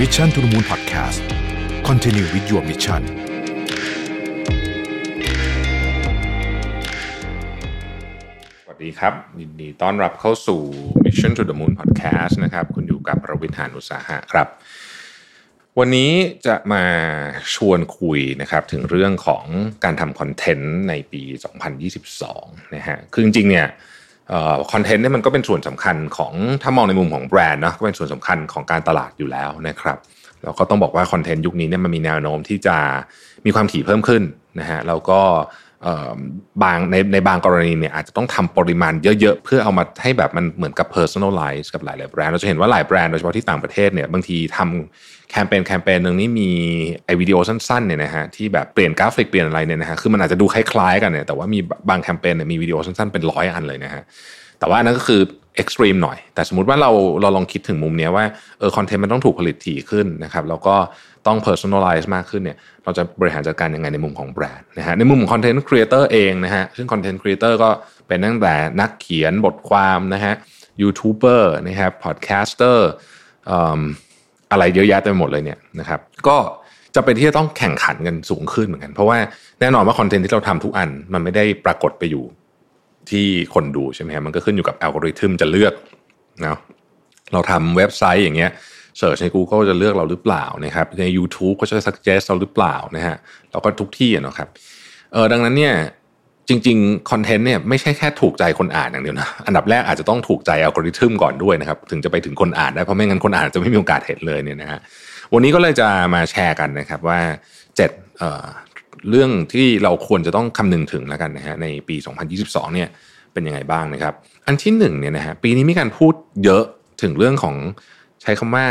Mission to the Moon Podcast Continue with your mission สวัสดีครับ ยินดีต้อนรับเข้าสู่ Mission to the Moon Podcast นะครับ คุณอยู่กับประวิทยานุตสาหะครับ วันนี้จะมาชวนคุยนะครับ ถึงเรื่องของการทำคอนเทนต์ในปี 2022 นะฮะคือจริงๆเนี่ย คอนเทนต์เนี่ยมันก็เป็นส่วนสำคัญของถ้ามองในมุมของแบรนด์เนาะก็เป็นส่วนสำคัญของการตลาดอยู่แล้วนะครับแล้วก็ต้องบอกว่าคอนเทนต์ยุคนี้เนี่ยมันมีแนวโน้มที่จะมีความถี่เพิ่มขึ้นนะฮะแล้วก็ บางในในบางกรณีเนี่ยอาจจะต้องทำปริมาณเยอะๆ เพื่อเอามาให้แบบมันเหมือนกับ personalize กับหลายๆแบรนด์เราจะเห็นว่าหลายแบรนด์โดยเฉพาะที่ต่างประเทศเนี่ยบางทีทำแคมเปญแคมเปญหนึ่งนี่มีไอวิดีโอสั้นๆเนี่ยนะฮะที่แบบเปลี่ยนกราฟิกเปลี่ยนอะไรเนี่ยนะฮะคือมันอาจจะดูคล้ายๆกันเนี่ยแต่ว่ามีบางแคมเปญเนี่ยมีวิดีโอสั้นๆเป็นร้อยอันเลยนะฮะแต่ว่านั่นก็คือ extreme หน่อย แต่สมมติว่าเราเราลองคิดถึงมุมนี้ว่าเออคอนเทนต์มันต้องถูกผลิตถี่ขึ้นนะครับแล้วก็ต้อง personalize มากขึ้นเนี่ยเราจะบริหารจัดการยังไงในมุมของแบรนด์นะฮะในมุมของคอนเทนต์ครีเอเตอร์เองนะฮะซึ่งคอนเทนต์ครีเอเตอร์ก็เป็นตั้งแต่นักเขียนบทความนะฮะยูทูบเบอร์นะครับ podcaster อะไรเยอะแยะเต็มหมดเลยเนี่ยนะครับก็จำเป็นที่จะต้องแข่งขันกันสูงขึ้นเหมือนกัน เพราะว่าแน่นอนว่าคอนเทนต์ที่เราทำทุกอันมันไม่ได้ปรากฏไปอยู่ ที่คนดูใช่ไหมฮะมันก็ขึ้นอยู่กับอัลกอริทึมจะเลือกนะเราทำเว็บไซต์อย่างเงี้ย search ใน Google จะเลือกเราหรือเปล่านะครับใน YouTube ก็จะ suggest เราหรือเปล่านะฮะเราก็ทุกที่นะครับเออดังนั้นเนี่ยจริงๆคอนเทนต์เนี่ยไม่ใช่แค่ถูกใจคนอ่านอย่างเดียวนะอันดับแรกอาจจะต้องถูกใจอัลกอริทึมก่อนด้วยนะครับถึงจะไปถึงคนอ่านได้เพราะไม่งั้นคนอ่านจะไม่มีโอกาสเห็นเลยเนี่ยนะฮะวันนี้ก็เลยจะมาแชร์กันนะครับว่าเจ็ด เรื่องที่เราควรจะต้องคำนึงถึงแล้วกันนะฮะในปี 2022 เนี่ยเป็นยังไงบ้างนะครับ อันที่หนึ่งเนี่ยนะฮะปีนี้มีการพูดเยอะถึงเรื่องของใช้คำว่า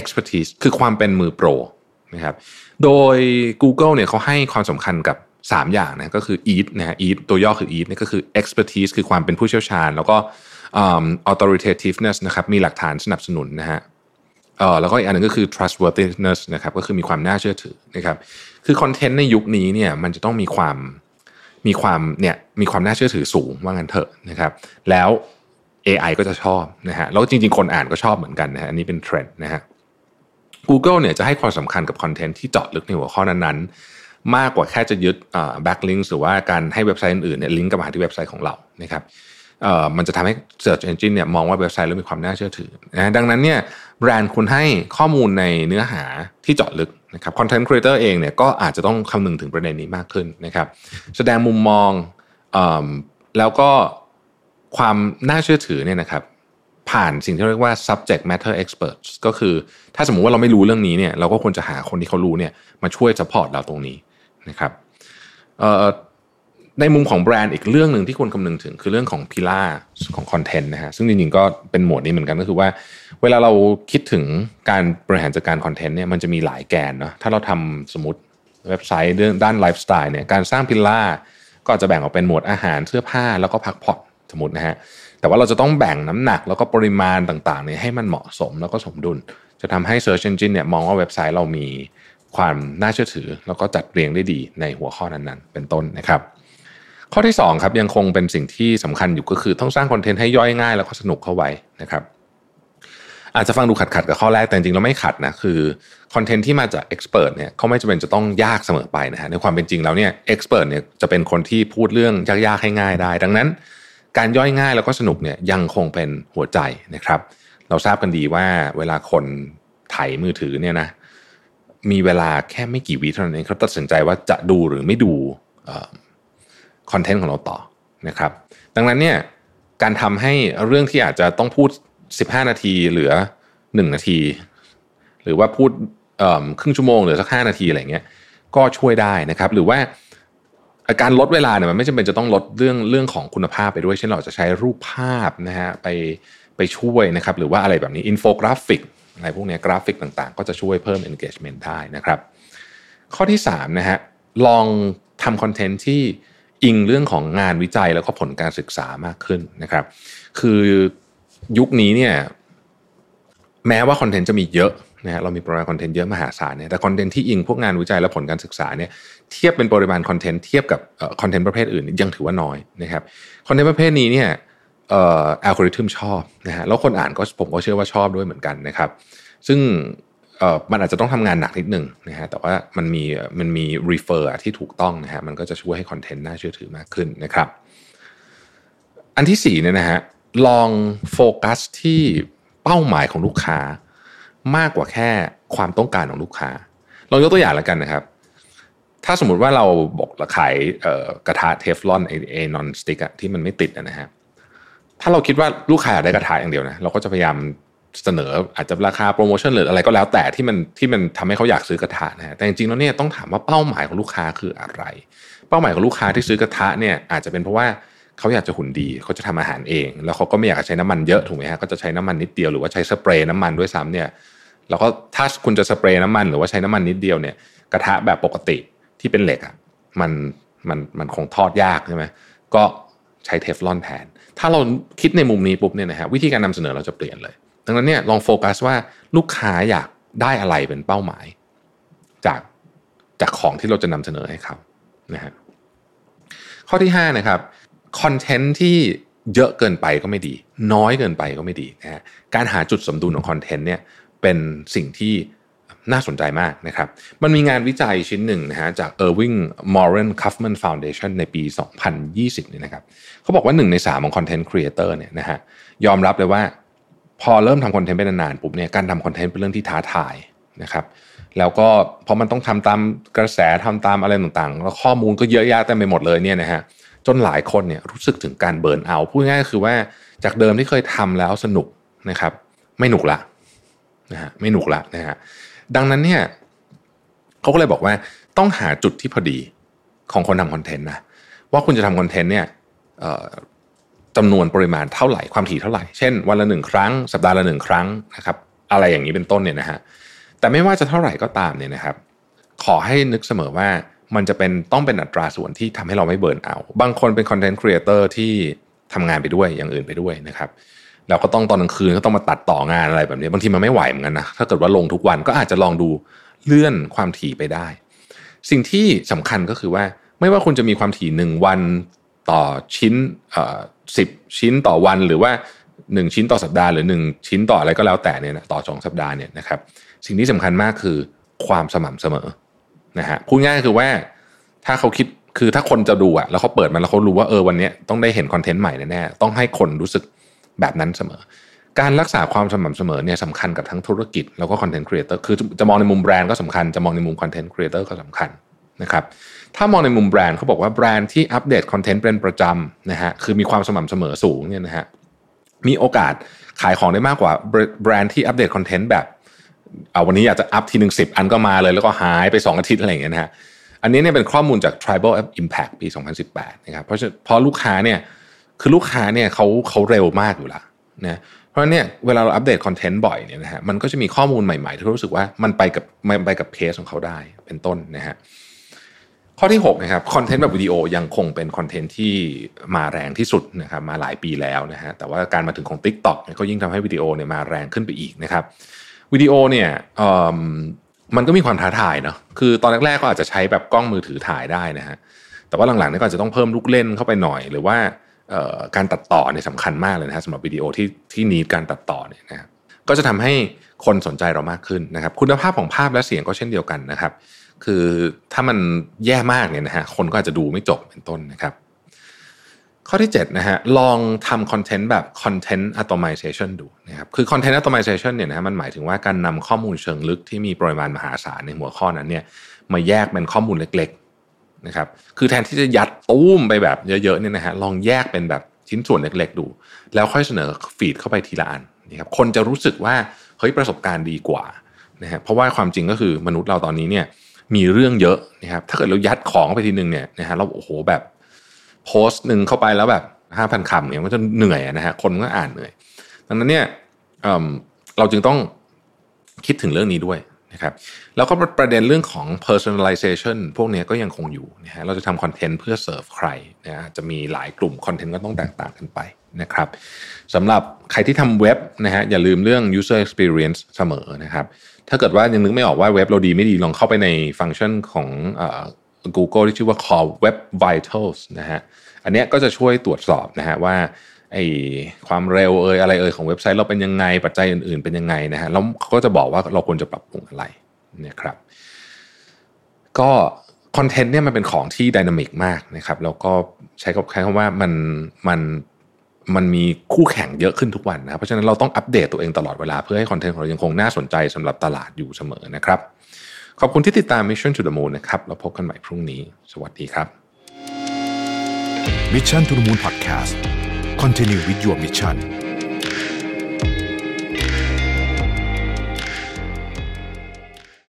expertise คือความเป็นมือโปรนะครับ โดย Google เนี่ยเขาให้ความสำคัญกับ 3 อย่างนะก็คือ EAT นะฮะ EAT ตัวย่อคือ EAT นี่ก็คือ expertise คือความเป็นผู้เชี่ยวชาญ แล้วก็ authoritativeness นะครับมีหลักฐานสนับสนุนนะฮะ เออแล้วก็อีกอันนึงก็คือ trustworthiness นะครับก็คือมีความน่าเชื่อถือนะครับคือคอนเทนต์ในยุคนี้เนี่ยมันจะต้องมีความมีความเนี่ยมีความน่าเชื่อถือสูงว่างั้นเถอะนะครับแล้ว AI ก็จะชอบนะฮะแล้วจริงๆ คนอ่านก็ชอบเหมือนกันนะฮะอันนี้เป็นเทรนด์นะฮะ Google เนี่ยจะให้ความสำคัญกับคอนเทนต์ที่เจาะลึกในหัวข้อนั้นๆ มากกว่าแค่จะยึด backlink หรือว่าการให้เว็บไซต์อื่นๆเนี่ยลิงก์กลับมาที่เว็บไซต์ของเรานะครับ มันจะทำให้ Search Engine เนี่ยมองว่าเว็บไซต์เรามีความน่าเชื่อถือนะดังนั้นเนี่ยแบรนด์คุณให้ข้อมูลในเนื้อหาที่เจาะลึกนะครับคอนเทนต์ครีเอเตอร์เองเนี่ยก็อาจจะต้องคำนึงถึงประเด็นนี้มากขึ้นนะครับ แสดงมุมมองอแล้วก็ความน่าเชื่อถือเนี่ยนะครับ ผ่านสิ่งที่เรียกว่า subject matter experts ก็คือถ้าสมมุติว่าเราไม่รู้เรื่องนี้เนี่ย เราก็ควรจะหาคนที่เขารู้เนี่ยมาช่วย support เราตรงนี้นะครับ ในมุมของแบรนด์อีกเรื่องหนึ่งที่ควรคำนึงถึงคือเรื่องของพิล่าของคอนเทนต์นะฮะซึ่งจริงๆก็เป็นหมวดนี้เหมือนกันก็คือว่า เวลาเราคิดถึงการบริหารจัดการคอนเทนต์เนี่ยมันจะมีหลายแกนเนาะถ้าเราทำสมมติเว็บไซต์เรื่องด้านไลฟ์สไตล์เนี่ยการสร้างพิล่าก็จะแบ่งออกเป็นหมวดอาหารเสื้อผ้าแล้วก็พักผ่อนสมมตินะฮะแต่ว่าเราจะต้องแบ่งน้ำหนักแล้วก็ปริมาณต่างๆเนี่ยให้มันเหมาะสมแล้วก็สมดุล จะทำให้ Search Engine เนี่ยมองว่าเว็บไซต์เรามีความน่าเชื่อถือ แล้วก็จัดเรียงได้ดีในหัวข้อนั้นๆ เป็นต้นนะครับ ข้อที่2ครับยังคงเป็นสิ่งที่สำคัญอยู่ก็คือต้องสร้างคอนเทนต์ให้ย่อยง่ายแล้วก็สนุกเข้าไว้นะครับอาจจะฟังดูขัดขัดกับข้อแรกแต่จริงๆเราไม่ขัดนะคือคอนเทนต์ที่มาจากเอ็กซ์เพรสเนี่ยเขาไม่จำเป็นจะต้องยากเสมอไปนะฮะในความเป็นจริงแล้วเนี่ยเอ็กซ์เพรสเนี่ยจะเป็นคนที่พูดเรื่องยากๆให้ง่ายได้ ดังนั้น การย่อยง่ายแล้วก็สนุกเนี่ยยังคงเป็นหัวใจนะครับ เราทราบกันดีว่าเวลาคนไถมือถือเนี่ยนะมีเวลาแค่ไม่กี่วิเท่านั้นเองเขาตัดสินใจว่าจะดูหรือไม่ดู คอนเทนต์ของเราต่อนะครับดังนั้นเนี่ยการทำให้เรื่องที่อาจจะต้องพูด 15 นาทีเหลือ 1 นาที หรือว่าพูดครึ่งชั่วโมงหลือสัก 5 นาทีอะไรเงี้ยก็ช่วยได้นะครับหรือว่าการลดเวลาเนี่ยมันไม่จำเป็นจะต้องลดเรื่องเรื่องของคุณภาพไปด้วยเช่นเราจะใช้รูปภาพนะฮะไปไปช่วยนะครับหรือว่าอะไรแบบนี้อินโฟกราฟิกอะไรพวกนี้กราฟิกต่างๆ ก็จะช่วยเพิ่ม engagement ได้นะครับ ข้อที่3นะฮะลองทำคอนเทนต์ที่ อิงเรื่องของงานวิจัยแล้วก็ผลการศึกษามากขึ้นนะครับ คือยุคนี้เนี่ยแม้ว่าคอนเทนต์จะมีเยอะนะฮะเรามีปริมาณคอนเทนต์เยอะมหาศาลเนี่ยแต่คอนเทนต์ที่อิงพวกงานวิจัยและผลการศึกษาเนี่ยเทียบเป็นปริมาณคอนเทนต์เทียบกับคอนเทนต์ประเภทอื่นยังถือว่าน้อยนะครับคอนเทนต์ประเภทนี้เนี่ยเอ่ออัลกอริทึมชอบนะฮะแล้วคนอ่านก็ผมก็เชื่อว่าชอบด้วยเหมือนกันนะครับ ซึ่ง เอ่อมันอาจจะต้องทำงานหนักนิดหนึ่งนะฮะแต่ว่ามันมีมันมี refer ที่ถูกต้องนะฮะมันก็จะช่วยให้คอนเทนต์น่าเชื่อถือมากขึ้นนะครับ อันที่สี่เนี่ยนะฮะลองโฟกัสที่เป้าหมายของลูกค้ามากกว่าแค่ความต้องการของลูกค้าลองยกตัวอย่างแล้วกันนะครับ ถ้าสมมุติว่าเราบอกราขายกระทะเทฟลอนไอเอนอนสติกที่มันไม่ติดนะฮะถ้าเราคิดว่าลูกค้าอยากได้กระทะอย่างเดียวนะเราก็จะพยายาม เสนออาจจะราคาโปรโมชั่นหรืออะไรก็แล้วแต่ที่มันที่มันทำให้เขาอยากซื้อกระทะนะฮะแต่จริงๆแล้วเนี่ยต้องถามว่าเป้าหมายของลูกค้าคืออะไร เป้าหมายของลูกค้าที่ซื้อกระทะเนี่ยอาจจะเป็นเพราะว่าเขาอยากจะหุ่นดีเขาจะทำอาหารเอง แล้วเขาก็ไม่อยากใช้น้ำมันเยอะถูกไหมฮะก็จะใช้น้ำมันนิดเดียวหรือว่าใช้สเปรย์น้ำมันด้วยซ้ำเนี่ยแล้วก็ถ้าคุณจะสเปรย์น้ำมันหรือว่าใช้น้ำมันนิดเดียวเนี่ยกระทะแบบปกติที่เป็นเหล็กอะมันมันมันคงทอดยากใช่ไหมก็ใช้เทฟลอนแทน ถ้าเราคิดในมุมนี้ปุ๊บเนี่ยนะฮะวิธีการนำเสนอเราจะเปลี่ยนเลย ดังนั้นเนี่ยลองโฟกัสว่าลูกค้าอยากได้อะไรเป็นเป้าหมาย จากจากของที่เราจะนำเสนอให้เขานะฮะข้อที่5นะครับคอนเทนต์ที่เยอะเกินไปก็ไม่ดี น้อยเกินไปก็ไม่ดีนะฮะการหาจุดสมดุลของคอนเทนต์เนี่ยเป็นสิ่งที่น่าสนใจมากนะครับ มันมีงานวิจัยชิ้นหนึ่งนะฮะจาก Ewing Marion Kauffman Foundation ในปี 2020เนี่ยนะครับเขาบอกว่า1ใน3ของคอนเทนต์ครีเอเตอร์เนี่ยนะฮะยอมรับเลยว่า พอเริ่มทำคอนเทนต์ไปนานๆปุ๊บเนี่ยการทำคอนเทนต์เป็นเรื่องที่ท้าทายนะครับแล้วก็พอมันต้องทำตามกระแสทำตามอะไรต่างๆ แล้วข้อมูลก็เยอะแยะเต็มไปหมดเลยเนี่ยนะฮะจนหลายคนเนี่ยรู้สึกถึงการเบิร์นเอาพูดง่ายๆคือว่าจากเดิมที่เคยทำแล้วสนุกนะครับไม่หนุกละนะฮะไม่หนุกละนะฮะดังนั้นเนี่ยเขาก็เลยบอกว่าต้องหาจุดที่พอดีของคนทำคอนเทนต์นะว่าคุณจะทำคอนเทนต์เนี่ย จำนวนปริมาณเท่าไหร่ความถี่เท่าไหร่ เช่น วันละหนึ่งครั้ง สัปดาห์ละหนึ่งครั้งนะครับอะไรอย่างนี้เป็นต้นเนี่ยนะฮะแต่ไม่ว่าจะเท่าไหร่ก็ตามเนี่ยนะครับ ขอให้นึกเสมอว่ามันจะเป็นต้องเป็นอัตราส่วนที่ทำให้เราไม่ burn out บางคนเป็นคอนเทนต์ครีเอเตอร์ที่ทำงานไปด้วยอย่างอื่นไปด้วยนะครับแล้วก็ต้องตอนกลางคืนก็ต้องมาตัดต่องานอะไรแบบนี้บางทีมันไม่ไหวเหมือนกันนะถ้าเกิดว่าลงทุกวันก็อาจจะลองดูเลื่อนความถี่ไปได้ สิ่งที่สำคัญก็คือว่าไม่ว่าคุณจะมีความถี่หนึ่งวัน ต่อชิ้นสิบชิ้นต่อวันหรือว่าหนึ่งชิ้นต่อสัปดาห์หรือหนึ่งชิ้นต่ออะไรก็แล้วแต่เนี่ยนะต่อสองสัปดาห์เนี่ยนะครับสิ่งที่สำคัญมากคือความสม่ำเสมอนะฮะพูดง่ายคือว่าถ้าเขาคิดคือถ้าคนจะดูอะแล้วเขาเปิดมาแล้วเขารู้ว่าเออวันนี้ต้องได้เห็น content ใหม่แน่ๆต้องให้คนรู้สึกแบบนั้นเสมอ การรักษาความสม่ำเสมอเนี่ยสำคัญกับทั้งธุรกิจแล้วก็ content creator คือจะมองในมุมแบรนด์ก็สำคัญจะมองในมุม content creator ก็สำคัญ นะครับถ้ามองในมุมแบรนด์เขาบอกว่าแบรนด์ที่อัปเดต content เป็นประจำนะฮะคือมีความสม่ำเสมอสูงเนี่ยนะฮะมีโอกาสขายของได้มากกว่าแบรนด์ที่อัปเดต content แบบเอาวันนี้อยากจะอัพทีหนึ่งสิบอันก็มาเลยแล้วก็หายไป 2 อาทิตย์อะไรอย่างเงี้ยนะฮะอันนี้เนี่ยเป็นข้อมูลจาก Tribal Impact ปี 2018 นะครับเพราะเพราะลูกค้าเนี่ยคือลูกค้าเนี่ยเขาเขาเร็วมากอยู่ละนะเพราะเนี่ยเวลาเราอัปเดต content บ่อยเนี่ยนะฮะมันก็จะมีข้อมูลใหม่ๆ ที่รู้สึกว่ามันไปกับมันไปกับเพจของเขาได้เป็นต้นนะฮะ ข้อที่6นะครับ content แบบวิดีโอยังคงเป็น content ที่มาแรงที่สุดนะครับมาหลายปีแล้วนะฮะแต่ว่าการมาถึงของ Tik t o อกก็ยิ่งทำให้วิดีโอเนี่ยมาแรงขึ้นไปอีกนะครับวิดีโอเนี่ยมันก็มีความท้าทายเนาะคือตอนแรกๆก็อาจจะใช้แบบกล้องมือถือถ่ายได้นะฮะแต่ว่าหลังๆนี่ก็จะต้องเพิ่มลูกเล่นเข้าไปหน่อย หรือว่าการตัดต่อเนี่ยสำคัญมากเลยนะฮะสำหรับวิดีโอที่ที่นีการตัดต่อเนี่ยนะก็จะทำให้คนสนใจเรามากขึ้นนะครับ คุณภาพของภาพและเสียงก็เช่นเดียวกันนะครับ คือถ้ามันแย่มากเนี่ยนะฮะคนก็อาจจะดูไม่จบเป็นต้นนะครับ ข้อที่7นะฮะลองทำคอนเทนต์แบบ content automation ดูนะครับคือ content automation เนี่ยนะฮะมันหมายถึงว่าการนำข้อมูลเชิงลึกที่มีปริมาณมหาศาลในหัวข้อนั้นเนี่ยมาแยกเป็นข้อมูลเล็กๆนะครับคือแทนที่จะยัดตู้มไปแบบเยอะๆเนี่ยนะฮะลองแยกเป็นแบบชิ้นส่วนเล็ก ๆ ดู แล้วค่อยเสนอฟีดเข้าไปทีละอันนะครับคนจะรู้สึกว่าเฮ้ยประสบการณ์ดีกว่านะฮะเพราะว่าความจริงก็คือมนุษย์เราตอนนี้เนี่ย มีเรื่องเยอะนะครับถ้าเกิดเรายัดของไปทีหนึ่งเนี่ยนะฮะเราโอ้โหแบบโพสต์หนึ่งเข้าไปแล้วแบบห้าพันคำเนี่ยมันจะเหนื่อยนะฮะคนก็อ่านเหนื่อยดังนั้นเนี่ยเเราจึงต้องคิดถึงเรื่องนี้ด้วยนะครับแล้วก็ประเด็นเรื่องของ personalization พวกนี้ก็ยังคงอยู่นะฮะเราจะทำคอนเทนต์เพื่อเสิร์ฟใครนะฮะจะมีหลายกลุ่มคอนเทนต์ก็ต้องแตกต่างกันไปนะครับสำหรับใครที่ทำเว็บนะฮะอย่าลืมเรื่อง user experience เสมอนะครับถ้าเกิดว่ายังนึกไม่ออกว่าเว็บเราดีไม่ดีลองเข้าไปในฟังก์ชันของ Google ที่ชื่อว่า call web vitals นะฮะอันนี้ก็จะช่วยตรวจสอบนะฮะว่าไอความเร็วเอ่ยอะไรเอ่ยของเว็บไซต์เราเป็นยังไงปัจจัยอื่นๆเป็นยังไงนะฮะแล้วเขาก็จะบอกว่าเราควรจะปรับปรุงอะไรเนี่ยครับ ก็คอนเทนต์เนี่ยมันเป็นของที่ดินามิกมากนะครับ แล้วก็ใช้กับใช้คำว่ามันมัน มันมีคู่แข่งเยอะขึ้นทุกวันนะครับเพราะฉะนั้นเราต้องอัปเดตตัวเองตลอดเวลา เพื่อให้คอนเทนต์ของเรายังคงน่าสนใจสำหรับตลาดอยู่เสมอนะครับ ขอบคุณที่ติดตาม Mission to the Moon นะครับเราพบกันใหม่พรุ่งนี้ สวัสดีครับ Mission to the Moon Podcast Continue with your mission